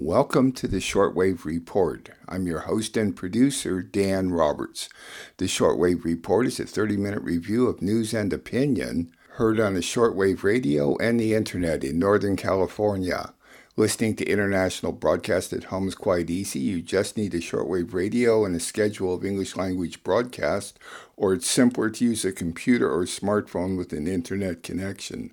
Welcome to the Shortwave Report. I'm your host and producer, Dan Roberts. The Shortwave Report is a 30 minute review of news and opinion heard on the shortwave radio and the internet in Northern California. Listening to international broadcast at home is quite easy. You just need a shortwave radio and a schedule of English language broadcast, or it's simpler to use a computer or smartphone with an internet connection.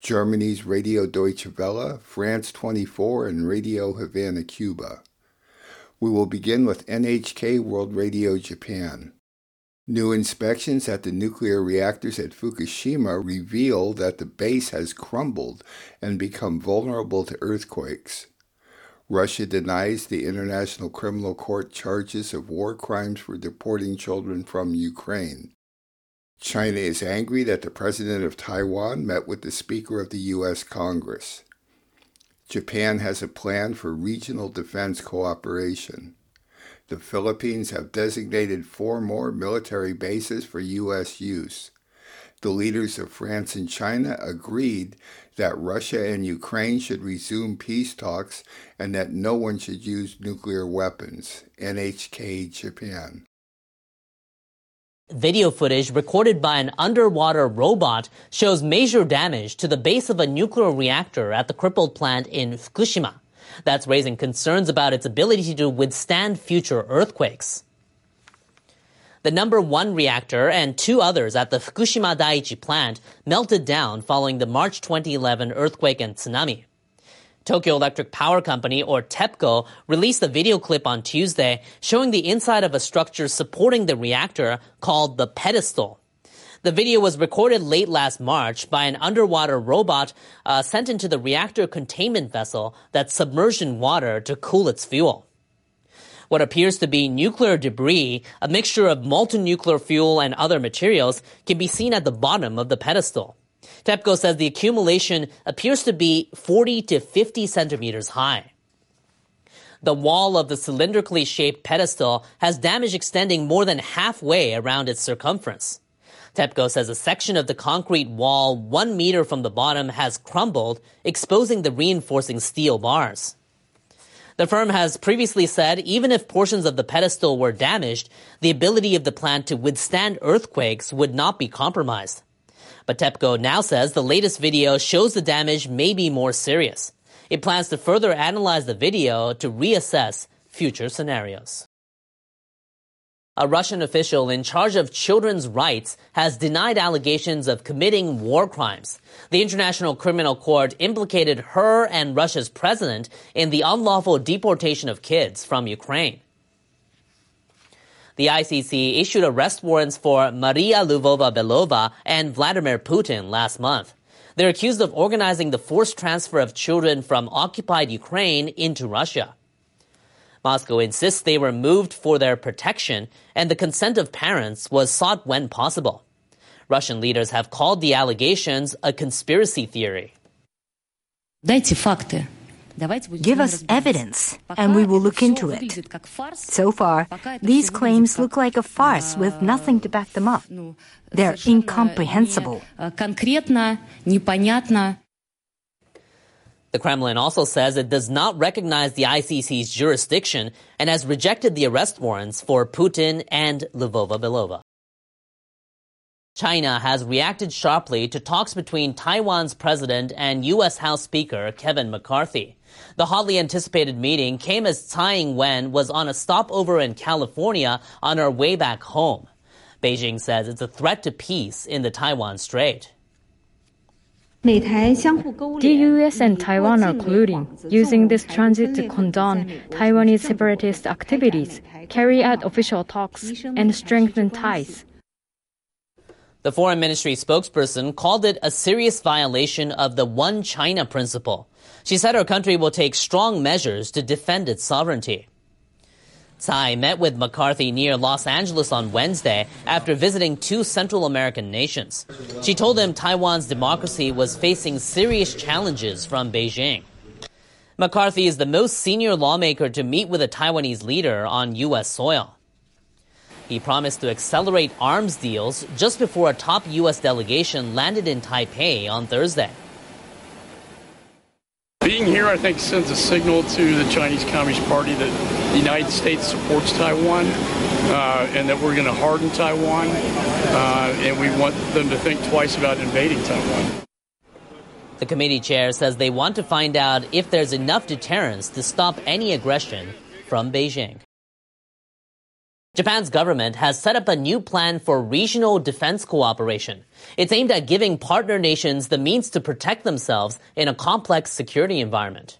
Germany's Radio Deutsche Welle, France 24, and Radio Havana, Cuba. We will begin with NHK World Radio Japan. New inspections at the nuclear reactors at Fukushima reveal that the base has crumbled and become vulnerable to earthquakes. Russia denies the International Criminal Court charges of war crimes for deporting children from Ukraine. China is angry that the president of Taiwan met with the Speaker of the U.S. Congress. Japan has a plan for regional defense cooperation. The Philippines have designated four more military bases for U.S. use. The leaders of France and China agreed that Russia and Ukraine should resume peace talks and that no one should use nuclear weapons. NHK Japan. Video footage recorded by an underwater robot shows major damage to the base of a nuclear reactor at the crippled plant in Fukushima. That's raising concerns about its ability to withstand future earthquakes. The number one reactor and two others at the Fukushima Daiichi plant melted down following the March 2011 earthquake and tsunami. Tokyo Electric Power Company, or TEPCO, released a video clip on Tuesday showing the inside of a structure supporting the reactor called the pedestal. The video was recorded late last March by an underwater robot uh, sent into the reactor containment vessel that submerged in water to cool its fuel. What appears to be nuclear debris, a mixture of molten nuclear fuel and other materials, can be seen at the bottom of the pedestal. TEPCO says the accumulation appears to be 40 to 50 centimeters high. The wall of the cylindrically shaped pedestal has damage extending more than halfway around its circumference. TEPCO says a section of the concrete wall one meter from the bottom has crumbled, exposing the reinforcing steel bars. The firm has previously said even if portions of the pedestal were damaged, the ability of the plant to withstand earthquakes would not be compromised. But TEPCO now says the latest video shows the damage may be more serious. It plans to further analyze the video to reassess future scenarios. A Russian official in charge of children's rights has denied allegations of committing war crimes. The International Criminal Court implicated her and Russia's president in the unlawful deportation of kids from Ukraine. The ICC issued arrest warrants for Maria Lvova-Belova and Vladimir Putin last month. They're accused of organizing the forced transfer of children from occupied Ukraine into Russia. Moscow insists they were moved for their protection and the consent of parents was sought when possible. Russian leaders have called the allegations a conspiracy theory. Дайте факты. Give us evidence, and we will look into it. So far, these claims look like a farce with nothing to back them up. They're incomprehensible. The Kremlin also says it does not recognize the ICC's jurisdiction and has rejected the arrest warrants for Putin and Lvova Belova. China has reacted sharply to talks between Taiwan's president and U.S. House Speaker Kevin McCarthy. The hotly anticipated meeting came as Tsai Ing-wen was on a stopover in California on her way back home. Beijing says it's a threat to peace in the Taiwan Strait. The US and Taiwan are colluding, using this transit to condone Taiwanese separatist activities, carry out official talks, and strengthen ties. The foreign ministry spokesperson called it a serious violation of the One China principle. She said her country will take strong measures to defend its sovereignty. Tsai met with McCarthy near Los Angeles on Wednesday after visiting two Central American nations. She told him Taiwan's democracy was facing serious challenges from Beijing. McCarthy is the most senior lawmaker to meet with a Taiwanese leader on U.S. soil. He promised to accelerate arms deals just before a top U.S. delegation landed in Taipei on Thursday. Being here, I think, sends a signal to the Chinese Communist Party that the United States supports Taiwan uh, and that we're going to harden Taiwan, uh, and we want them to think twice about invading Taiwan. The committee chair says they want to find out if there's enough deterrence to stop any aggression from Beijing. Japan's government has set up a new plan for regional defense cooperation. It's aimed at giving partner nations the means to protect themselves in a complex security environment.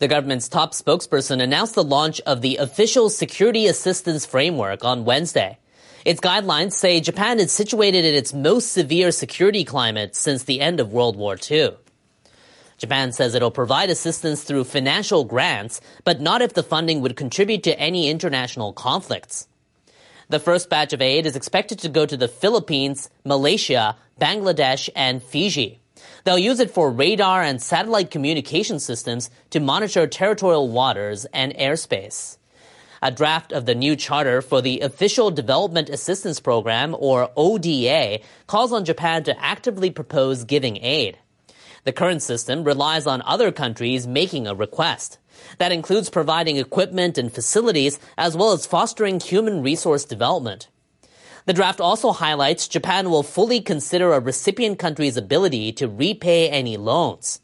The government's top spokesperson announced the launch of the official security assistance framework on Wednesday. Its guidelines say Japan is situated in its most severe security climate since the end of World War II. Japan says it'll provide assistance through financial grants, but not if the funding would contribute to any international conflicts. The first batch of aid is expected to go to the Philippines, Malaysia, Bangladesh, and Fiji. They'll use it for radar and satellite communication systems to monitor territorial waters and airspace. A draft of the new charter for the Official Development Assistance Program, or ODA, calls on Japan to actively propose giving aid. The current system relies on other countries making a request. That includes providing equipment and facilities as well as fostering human resource development. The draft also highlights Japan will fully consider a recipient country's ability to repay any loans.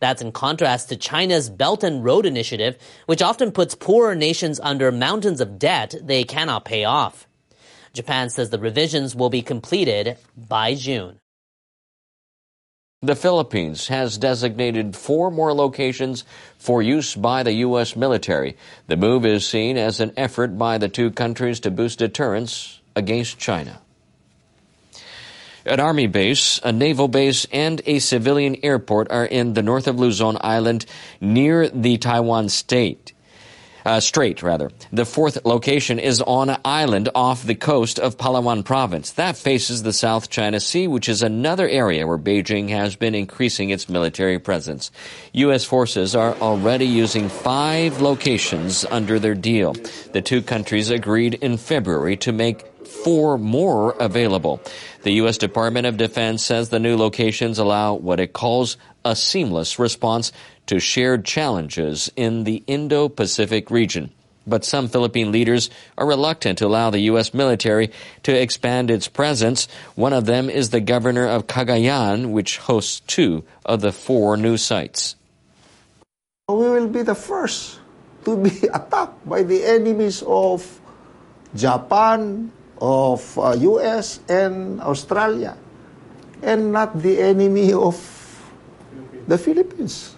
That's in contrast to China's Belt and Road Initiative, which often puts poorer nations under mountains of debt they cannot pay off. Japan says the revisions will be completed by June. The Philippines has designated four more locations for use by the U.S. military. The move is seen as an effort by the two countries to boost deterrence against China. An army base, a naval base, and a civilian airport are in the north of Luzon Island near the Taiwan state uh, Strait, rather. The fourth location is on an island off the coast of Palawan province. That faces the South China Sea, which is another area where Beijing has been increasing its military presence. U.S. forces are already using five locations under their deal. The two countries agreed in February to make four more available. The U.S. Department of Defense says the new locations allow what it calls a seamless response to shared challenges in the Indo Pacific region. But some Philippine leaders are reluctant to allow the U.S. military to expand its presence. One of them is the governor of Cagayan, which hosts two of the four new sites. We will be the first to be attacked by the enemies of Japan, of uh, US, and Australia, and not the enemy of the Philippines.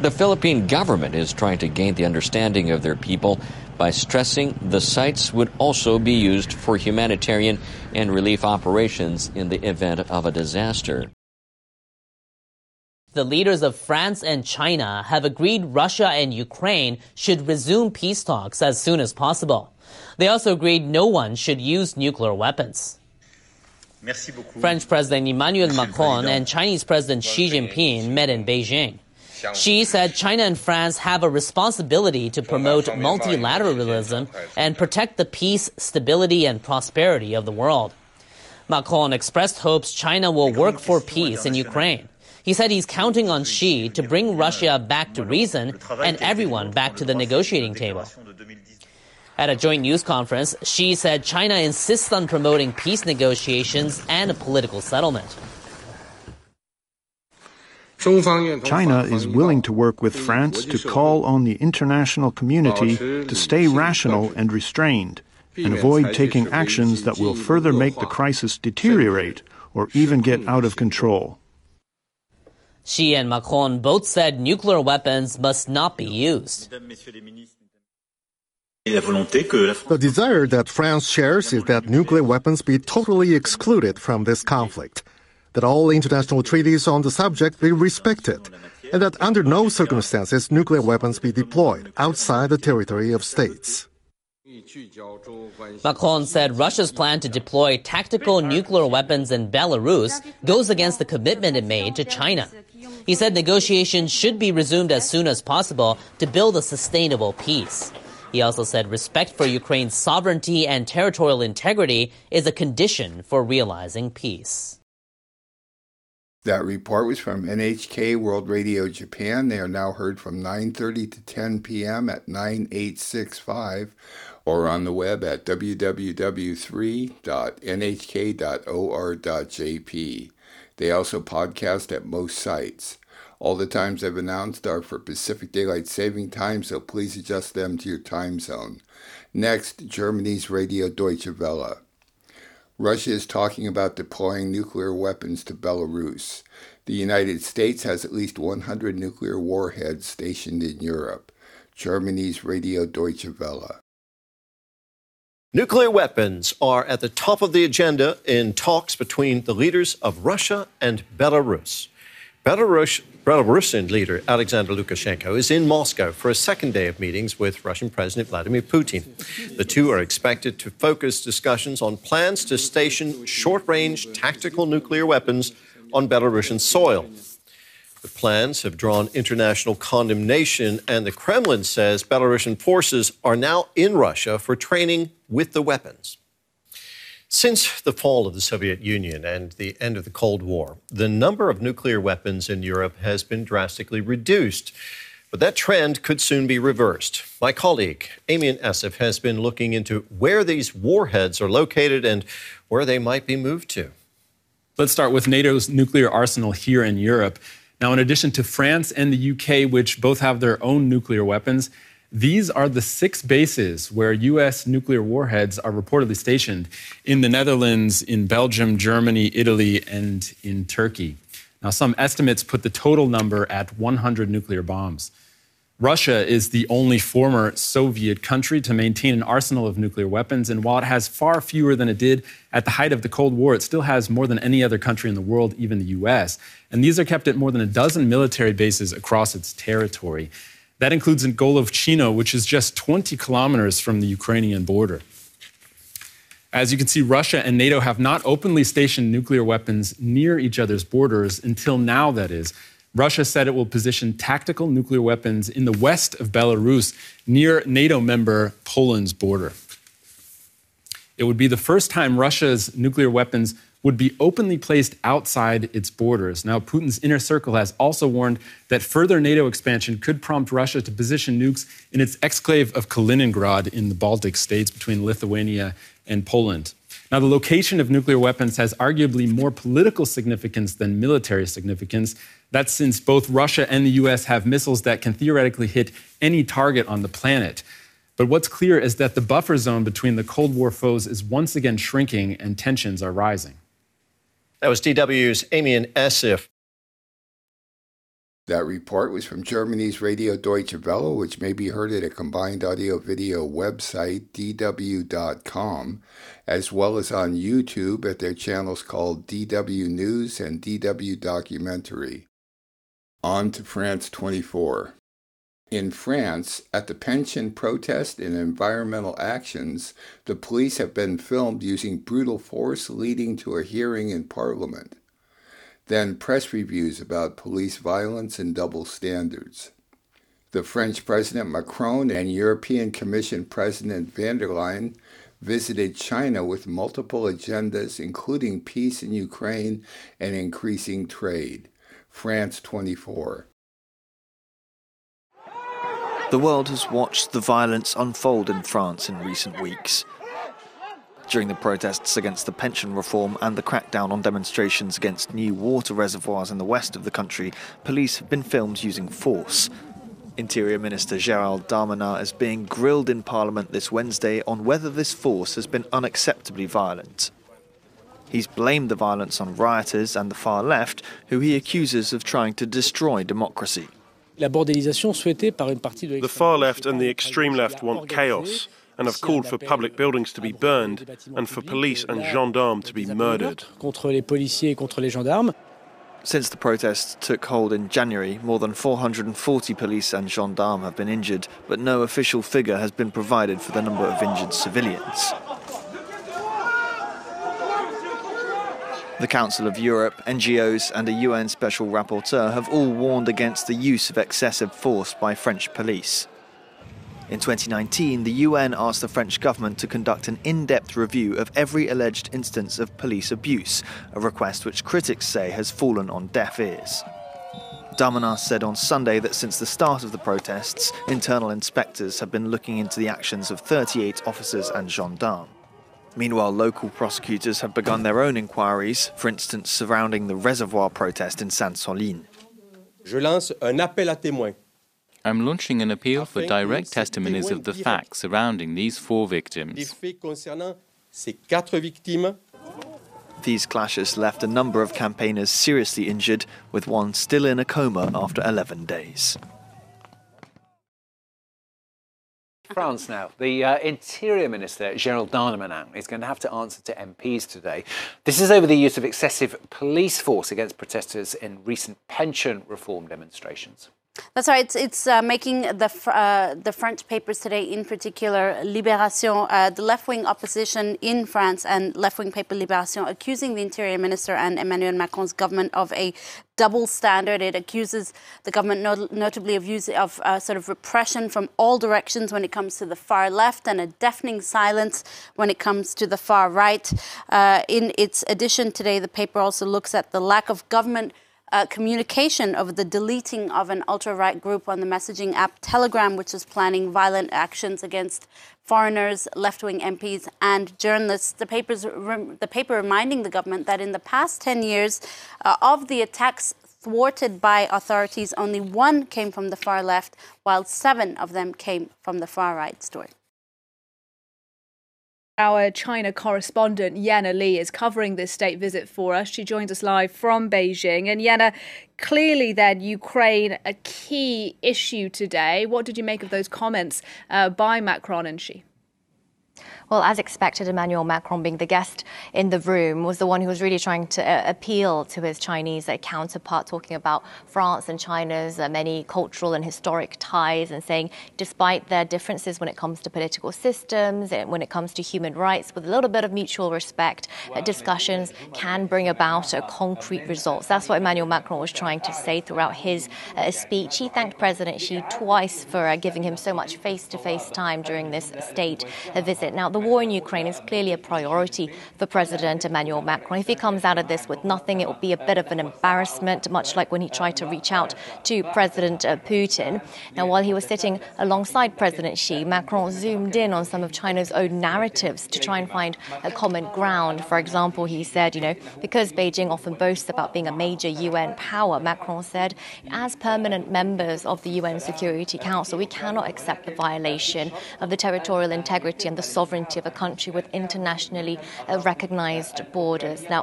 The Philippine government is trying to gain the understanding of their people by stressing the sites would also be used for humanitarian and relief operations in the event of a disaster. The leaders of France and China have agreed Russia and Ukraine should resume peace talks as soon as possible. They also agreed no one should use nuclear weapons. French President Emmanuel Macron and Chinese President Xi Jinping met in Beijing. Xi said China and France have a responsibility to promote multilateralism and protect the peace, stability, and prosperity of the world. Macron expressed hopes China will work for peace in Ukraine. He said he's counting on Xi to bring Russia back to reason and everyone back to the negotiating table. At a joint news conference, Xi said China insists on promoting peace negotiations and a political settlement. China is willing to work with France to call on the international community to stay rational and restrained and avoid taking actions that will further make the crisis deteriorate or even get out of control. Xi and Macron both said nuclear weapons must not be used. The desire that France shares is that nuclear weapons be totally excluded from this conflict that all international treaties on the subject be respected, and that under no circumstances nuclear weapons be deployed outside the territory of states. Macron said Russia's plan to deploy tactical nuclear weapons in Belarus goes against the commitment it made to China. He said negotiations should be resumed as soon as possible to build a sustainable peace. He also said respect for Ukraine's sovereignty and territorial integrity is a condition for realizing peace. That report was from NHK World Radio Japan. They are now heard from 9:30 to 10 p.m. at 9865 or on the web at www.3.nhk.or.jp. They also podcast at most sites. All the times I've announced are for Pacific Daylight Saving Time, so please adjust them to your time zone. Next, Germany's Radio Deutsche Welle. Russia is talking about deploying nuclear weapons to Belarus. The United States has at least 100 nuclear warheads stationed in Europe. Germany's Radio Deutsche Welle. Nuclear weapons are at the top of the agenda in talks between the leaders of Russia and Belarus. Belarus, Belarusian leader Alexander Lukashenko is in Moscow for a second day of meetings with Russian President Vladimir Putin. The two are expected to focus discussions on plans to station short range tactical nuclear weapons on Belarusian soil. The plans have drawn international condemnation, and the Kremlin says Belarusian forces are now in Russia for training with the weapons. Since the fall of the Soviet Union and the end of the Cold War, the number of nuclear weapons in Europe has been drastically reduced. But that trend could soon be reversed. My colleague, Amien Essif, has been looking into where these warheads are located and where they might be moved to. Let's start with NATO's nuclear arsenal here in Europe. Now, in addition to France and the UK, which both have their own nuclear weapons, these are the six bases where U.S. nuclear warheads are reportedly stationed in the Netherlands, in Belgium, Germany, Italy, and in Turkey. Now, some estimates put the total number at 100 nuclear bombs. Russia is the only former Soviet country to maintain an arsenal of nuclear weapons, and while it has far fewer than it did at the height of the Cold War, it still has more than any other country in the world, even the US. And these are kept at more than a dozen military bases across its territory. That includes in Golovchino, which is just 20 kilometers from the Ukrainian border. As you can see, Russia and NATO have not openly stationed nuclear weapons near each other's borders until now, that is. Russia said it will position tactical nuclear weapons in the west of Belarus near NATO member Poland's border. It would be the first time Russia's nuclear weapons would be openly placed outside its borders. Now, Putin's inner circle has also warned that further NATO expansion could prompt Russia to position nukes in its exclave of Kaliningrad in the Baltic states between Lithuania and Poland. Now, the location of nuclear weapons has arguably more political significance than military significance. That's since both Russia and the US have missiles that can theoretically hit any target on the planet. But what's clear is that the buffer zone between the Cold War foes is once again shrinking and tensions are rising. That was DW's Amien Essif. That report was from Germany's Radio Deutsche Welle, which may be heard at a combined audio video website, dw.com, as well as on YouTube at their channels called DW News and DW Documentary. On to France 24. In France, at the pension protest and environmental actions, the police have been filmed using brutal force leading to a hearing in parliament. Then press reviews about police violence and double standards. The French President Macron and European Commission President von der Leyen visited China with multiple agendas, including peace in Ukraine and increasing trade. France 24. The world has watched the violence unfold in France in recent weeks. During the protests against the pension reform and the crackdown on demonstrations against new water reservoirs in the west of the country, police have been filmed using force. Interior Minister Gerald Darmanin is being grilled in Parliament this Wednesday on whether this force has been unacceptably violent. He's blamed the violence on rioters and the far left, who he accuses of trying to destroy democracy. The far left and the extreme left want chaos and have called for public buildings to be burned and for police and gendarmes to be murdered. Since the protests took hold in January, more than 440 police and gendarmes have been injured, but no official figure has been provided for the number of injured civilians. The Council of Europe, NGOs, and a UN Special Rapporteur have all warned against the use of excessive force by French police. In 2019, the UN asked the French government to conduct an in depth review of every alleged instance of police abuse, a request which critics say has fallen on deaf ears. Darmanin said on Sunday that since the start of the protests, internal inspectors have been looking into the actions of 38 officers and gendarmes. Meanwhile, local prosecutors have begun their own inquiries, for instance, surrounding the reservoir protest in Sainte-Soline. Je lance un appel à témoins I'm launching an appeal for direct testimonies of the facts surrounding these four victims. These clashes left a number of campaigners seriously injured, with one still in a coma after 11 days. France now. The uh, Interior Minister, Gérald Darmanin, is going to have to answer to MPs today. This is over the use of excessive police force against protesters in recent pension reform demonstrations. That's right. It's, it's uh, making the uh, the French papers today, in particular Libération, uh, the left-wing opposition in France and left-wing paper Libération, accusing the Interior Minister and Emmanuel Macron's government of a double standard. It accuses the government not- notably of use of uh, sort of repression from all directions when it comes to the far left and a deafening silence when it comes to the far right. Uh, in its edition today, the paper also looks at the lack of government uh, communication of the deleting of an ultra right group on the messaging app Telegram, which is planning violent actions against foreigners, left wing MPs, and journalists. The, papers, the paper reminding the government that in the past 10 years uh, of the attacks thwarted by authorities, only one came from the far left, while seven of them came from the far right story. Our China correspondent Yena Lee is covering this state visit for us. She joins us live from Beijing. And Yenna, clearly then Ukraine a key issue today. What did you make of those comments uh, by Macron and Xi? Well, as expected, Emmanuel Macron, being the guest in the room, was the one who was really trying to uh, appeal to his Chinese uh, counterpart, talking about France and China's uh, many cultural and historic ties, and saying, despite their differences when it comes to political systems and when it comes to human rights, with a little bit of mutual respect, uh, discussions can bring about uh, concrete results. That's what Emmanuel Macron was trying to say throughout his uh, speech. He thanked President Xi twice for giving him so much face to face time during this state visit. Now, the war in Ukraine is clearly a priority for President Emmanuel Macron. If he comes out of this with nothing, it will be a bit of an embarrassment, much like when he tried to reach out to President uh, Putin. Now, while he was sitting alongside President Xi, Macron zoomed in on some of China's own narratives to try and find a common ground. For example, he said, you know, because Beijing often boasts about being a major UN power, Macron said, as permanent members of the UN Security Council, we cannot accept the violation of the territorial integrity and the sovereignty of a country with internationally uh, recognized borders. Now,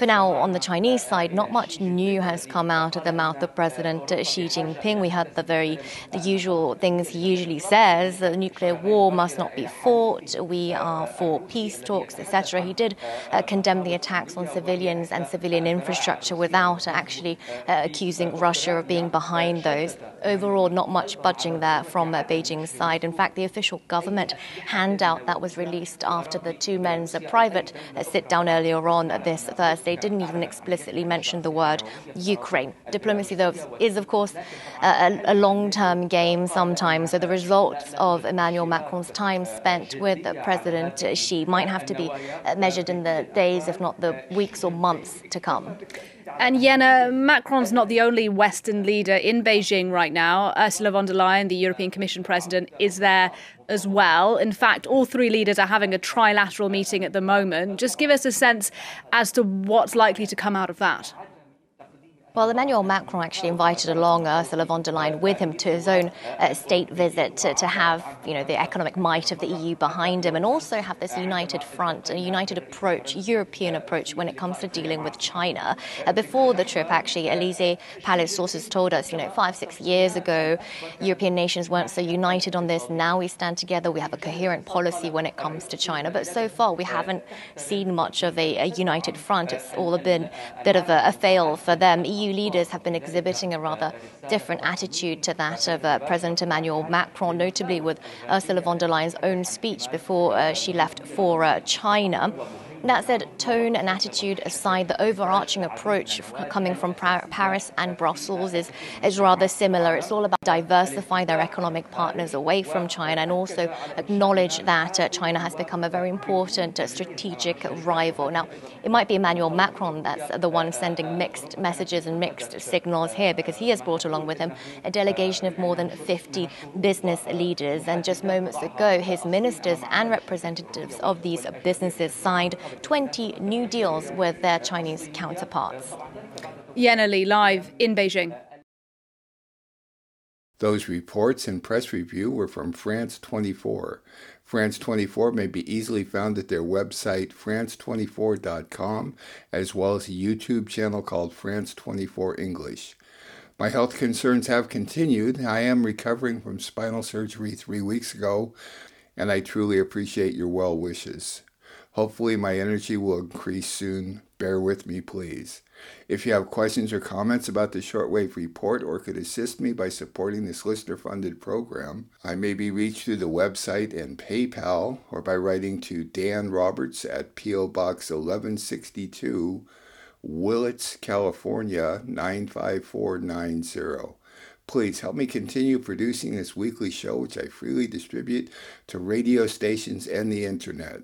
for now, on the Chinese side, not much new has come out of the mouth of President Xi Jinping. We heard the very the usual things he usually says: the nuclear war must not be fought. We are for peace talks, etc. He did uh, condemn the attacks on civilians and civilian infrastructure without actually uh, accusing Russia of being behind those. Overall, not much budging there from uh, Beijing's side. In fact, the official government handout that was released after the two men's private uh, sit down earlier on this Thursday they didn't even explicitly mention the word Ukraine. Diplomacy, though, is of course a, a long term game sometimes. So the results of Emmanuel Macron's time spent with the President Xi might have to be uh, measured in the days, if not the weeks or months to come. And Yena, Macron's not the only Western leader in Beijing right now. Ursula von der Leyen, the European Commission president, is there as well. In fact, all three leaders are having a trilateral meeting at the moment. Just give us a sense as to what's likely to come out of that. Well, Emmanuel Macron actually invited along Ursula von der Leyen with him to his own uh, state visit to, to, have, you know, the economic might of the EU behind him, and also have this united front, a united approach, European approach when it comes to dealing with China. Uh, before the trip, actually, Elysee Palace sources told us, you know, five six years ago, European nations weren't so united on this. Now we stand together. We have a coherent policy when it comes to China, but so far we haven't seen much of a, a united front. It's all been a bit of a, a fail for them EU leaders have been exhibiting a rather different attitude to that of uh, President Emmanuel Macron, notably with Ursula von der Leyen's own speech before uh, she left for uh, China. That said, tone and attitude aside, the overarching approach coming from Paris and Brussels is, is rather similar. It's all about diversifying their economic partners away from China and also acknowledge that uh, China has become a very important uh, strategic rival. Now, it might be Emmanuel Macron that's the one sending mixed messages and mixed signals here because he has brought along with him a delegation of more than 50 business leaders. And just moments ago, his ministers and representatives of these businesses signed 20 new deals with their Chinese counterparts. Yena Lee, live in Beijing. Those reports and press review were from France 24. France 24 may be easily found at their website, france24.com, as well as a YouTube channel called France 24 English. My health concerns have continued. I am recovering from spinal surgery three weeks ago, and I truly appreciate your well wishes. Hopefully, my energy will increase soon. Bear with me, please. If you have questions or comments about the Shortwave Report or could assist me by supporting this listener funded program, I may be reached through the website and PayPal or by writing to Dan Roberts at P.O. Box 1162, Willits, California 95490. Please help me continue producing this weekly show, which I freely distribute to radio stations and the internet.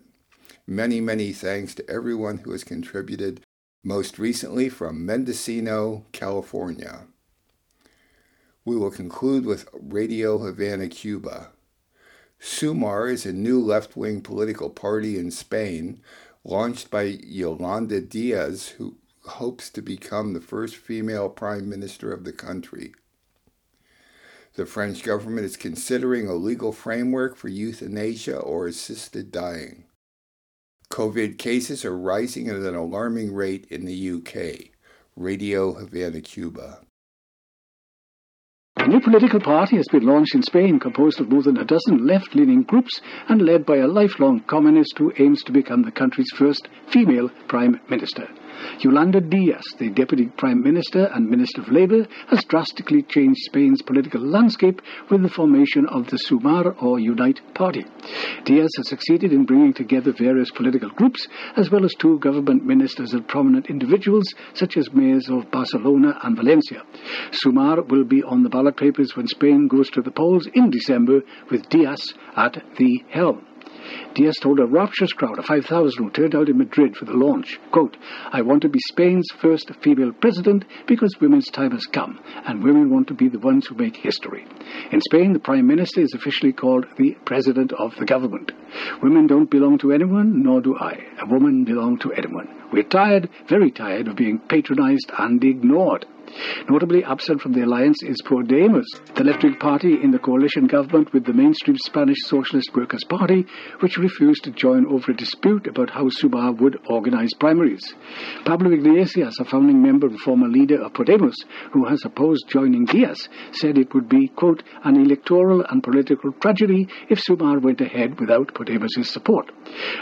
Many, many thanks to everyone who has contributed, most recently from Mendocino, California. We will conclude with Radio Havana, Cuba. Sumar is a new left wing political party in Spain launched by Yolanda Diaz, who hopes to become the first female prime minister of the country. The French government is considering a legal framework for euthanasia or assisted dying. COVID cases are rising at an alarming rate in the UK. Radio Havana, Cuba. A new political party has been launched in Spain, composed of more than a dozen left leaning groups and led by a lifelong communist who aims to become the country's first female prime minister. Yolanda Diaz, the Deputy Prime Minister and Minister of Labour, has drastically changed Spain's political landscape with the formation of the Sumar or Unite Party. Diaz has succeeded in bringing together various political groups as well as two government ministers and prominent individuals such as mayors of Barcelona and Valencia. Sumar will be on the ballot papers when Spain goes to the polls in December with Diaz at the helm. Diaz told a rapturous crowd of 5,000 who turned out in Madrid for the launch, quote, I want to be Spain's first female president because women's time has come, and women want to be the ones who make history. In Spain, the prime minister is officially called the president of the government. Women don't belong to anyone, nor do I. A woman belongs to anyone. We're tired, very tired of being patronized and ignored. Notably absent from the alliance is Podemos, the left-wing party in the coalition government with the mainstream Spanish Socialist Workers' Party, which refused to join over a dispute about how Sumar would organize primaries. Pablo Iglesias, a founding member and former leader of Podemos, who has opposed joining Diaz, said it would be, quote, an electoral and political tragedy if Sumar went ahead without Podemos' support.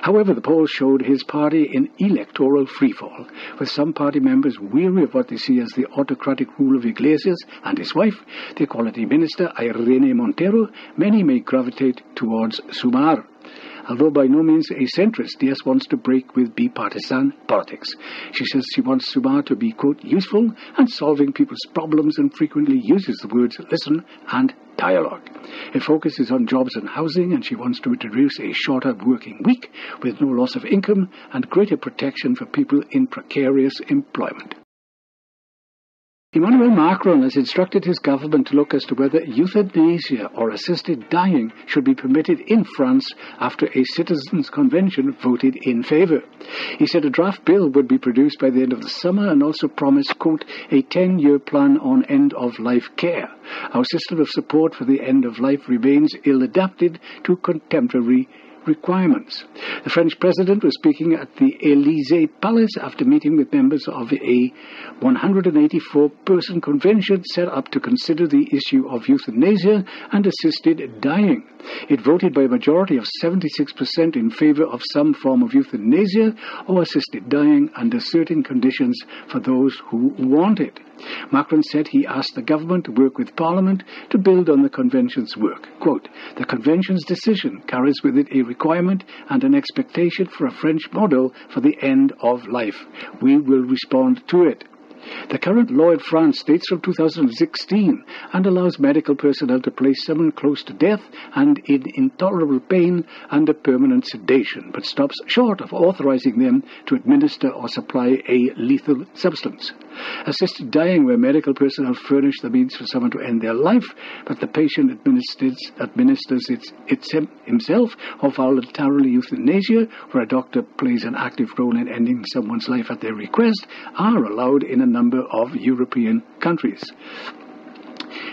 However, the polls showed his party in electoral freefall, with some party members weary of what they see as the auto autocratic rule of Iglesias and his wife, the Equality Minister Irene Montero, many may gravitate towards Sumar. Although by no means a centrist, Diaz wants to break with bipartisan politics. She says she wants Sumar to be, quote, useful and solving people's problems and frequently uses the words listen and dialogue. Her focus is on jobs and housing, and she wants to introduce a shorter working week with no loss of income and greater protection for people in precarious employment. Emmanuel Macron has instructed his government to look as to whether euthanasia or assisted dying should be permitted in France after a citizens' convention voted in favour. He said a draft bill would be produced by the end of the summer and also promised, quote, a 10 year plan on end of life care. Our system of support for the end of life remains ill adapted to contemporary requirements. The French president was speaking at the Elysee Palace after meeting with members of a 184 person convention set up to consider the issue of euthanasia and assisted dying. It voted by a majority of 76% in favor of some form of euthanasia or assisted dying under certain conditions for those who want it. Macron said he asked the government to work with Parliament to build on the Convention's work. Quote, the Convention's decision carries with it a requirement and an expectation for a French model for the end of life. We will respond to it. The current law in France dates from 2016 and allows medical personnel to place someone close to death and in intolerable pain under permanent sedation, but stops short of authorizing them to administer or supply a lethal substance. Assisted dying, where medical personnel furnish the means for someone to end their life, but the patient administers, administers it, himself, or voluntarily euthanasia, where a doctor plays an active role in ending someone's life at their request, are allowed in a number of European countries.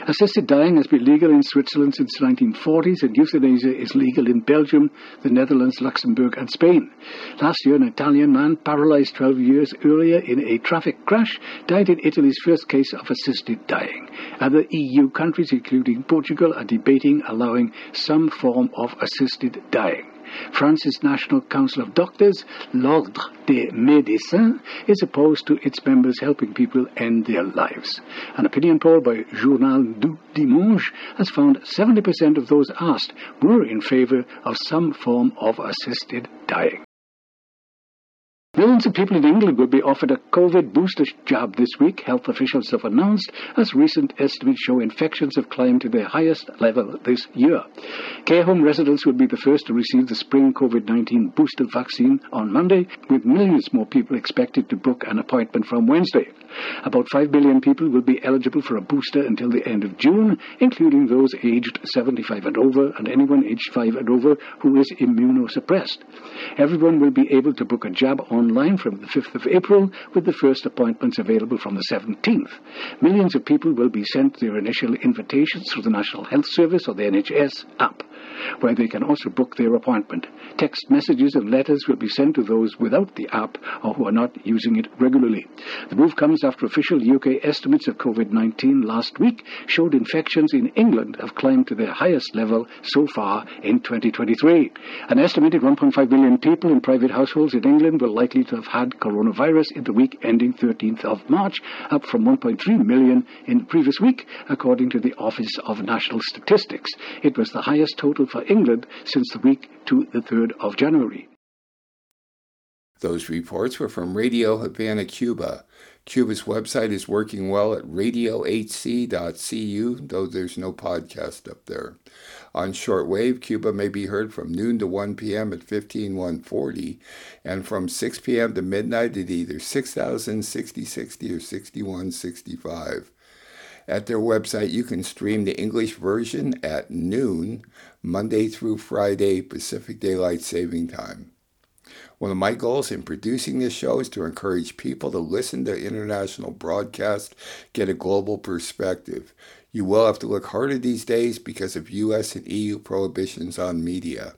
Assisted dying has been legal in Switzerland since the 1940s, and euthanasia is legal in Belgium, the Netherlands, Luxembourg, and Spain. Last year, an Italian man, paralyzed 12 years earlier in a traffic crash, died in Italy's first case of assisted dying. Other EU countries, including Portugal, are debating allowing some form of assisted dying. France's National Council of Doctors, l'Ordre des Médecins, is opposed to its members helping people end their lives. An opinion poll by Journal du Dimanche has found 70% of those asked were in favor of some form of assisted dying. Millions of people in England will be offered a COVID booster jab this week, health officials have announced, as recent estimates show infections have climbed to their highest level this year. Care home residents will be the first to receive the spring COVID 19 booster vaccine on Monday, with millions more people expected to book an appointment from Wednesday. About 5 billion people will be eligible for a booster until the end of June, including those aged 75 and over and anyone aged 5 and over who is immunosuppressed. Everyone will be able to book a jab online from the 5th of April, with the first appointments available from the 17th. Millions of people will be sent their initial invitations through the National Health Service or the NHS app where they can also book their appointment. Text messages and letters will be sent to those without the app or who are not using it regularly. The move comes after official UK estimates of COVID 19 last week showed infections in England have climbed to their highest level so far in 2023. An estimated 1.5 million people in private households in England were likely to have had coronavirus in the week ending 13th of March, up from 1.3 million in the previous week, according to the Office of National Statistics. It was the highest total for England since the week to the 3rd of January. Those reports were from Radio Havana, Cuba. Cuba's website is working well at radiohc.cu, though there's no podcast up there. On shortwave, Cuba may be heard from noon to 1 p.m. at 15140 and from 6 p.m. to midnight at either 6000, 6060, or 6165. At their website, you can stream the English version at noon, Monday through Friday, Pacific Daylight Saving Time. One of my goals in producing this show is to encourage people to listen to international broadcasts, get a global perspective. You will have to look harder these days because of US and EU prohibitions on media.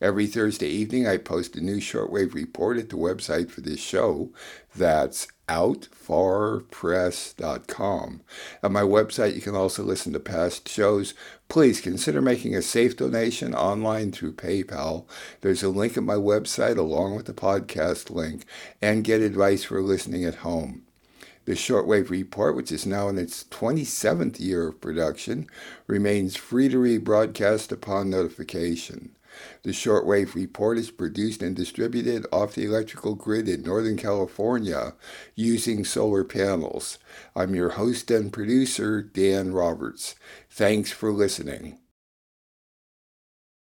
Every Thursday evening, I post a new shortwave report at the website for this show. That's outfarpress.com. At my website, you can also listen to past shows. Please consider making a safe donation online through PayPal. There's a link at my website along with the podcast link, and get advice for listening at home. The Shortwave Report, which is now in its 27th year of production, remains free to rebroadcast upon notification. The Shortwave Report is produced and distributed off the electrical grid in Northern California using solar panels. I'm your host and producer, Dan Roberts. Thanks for listening.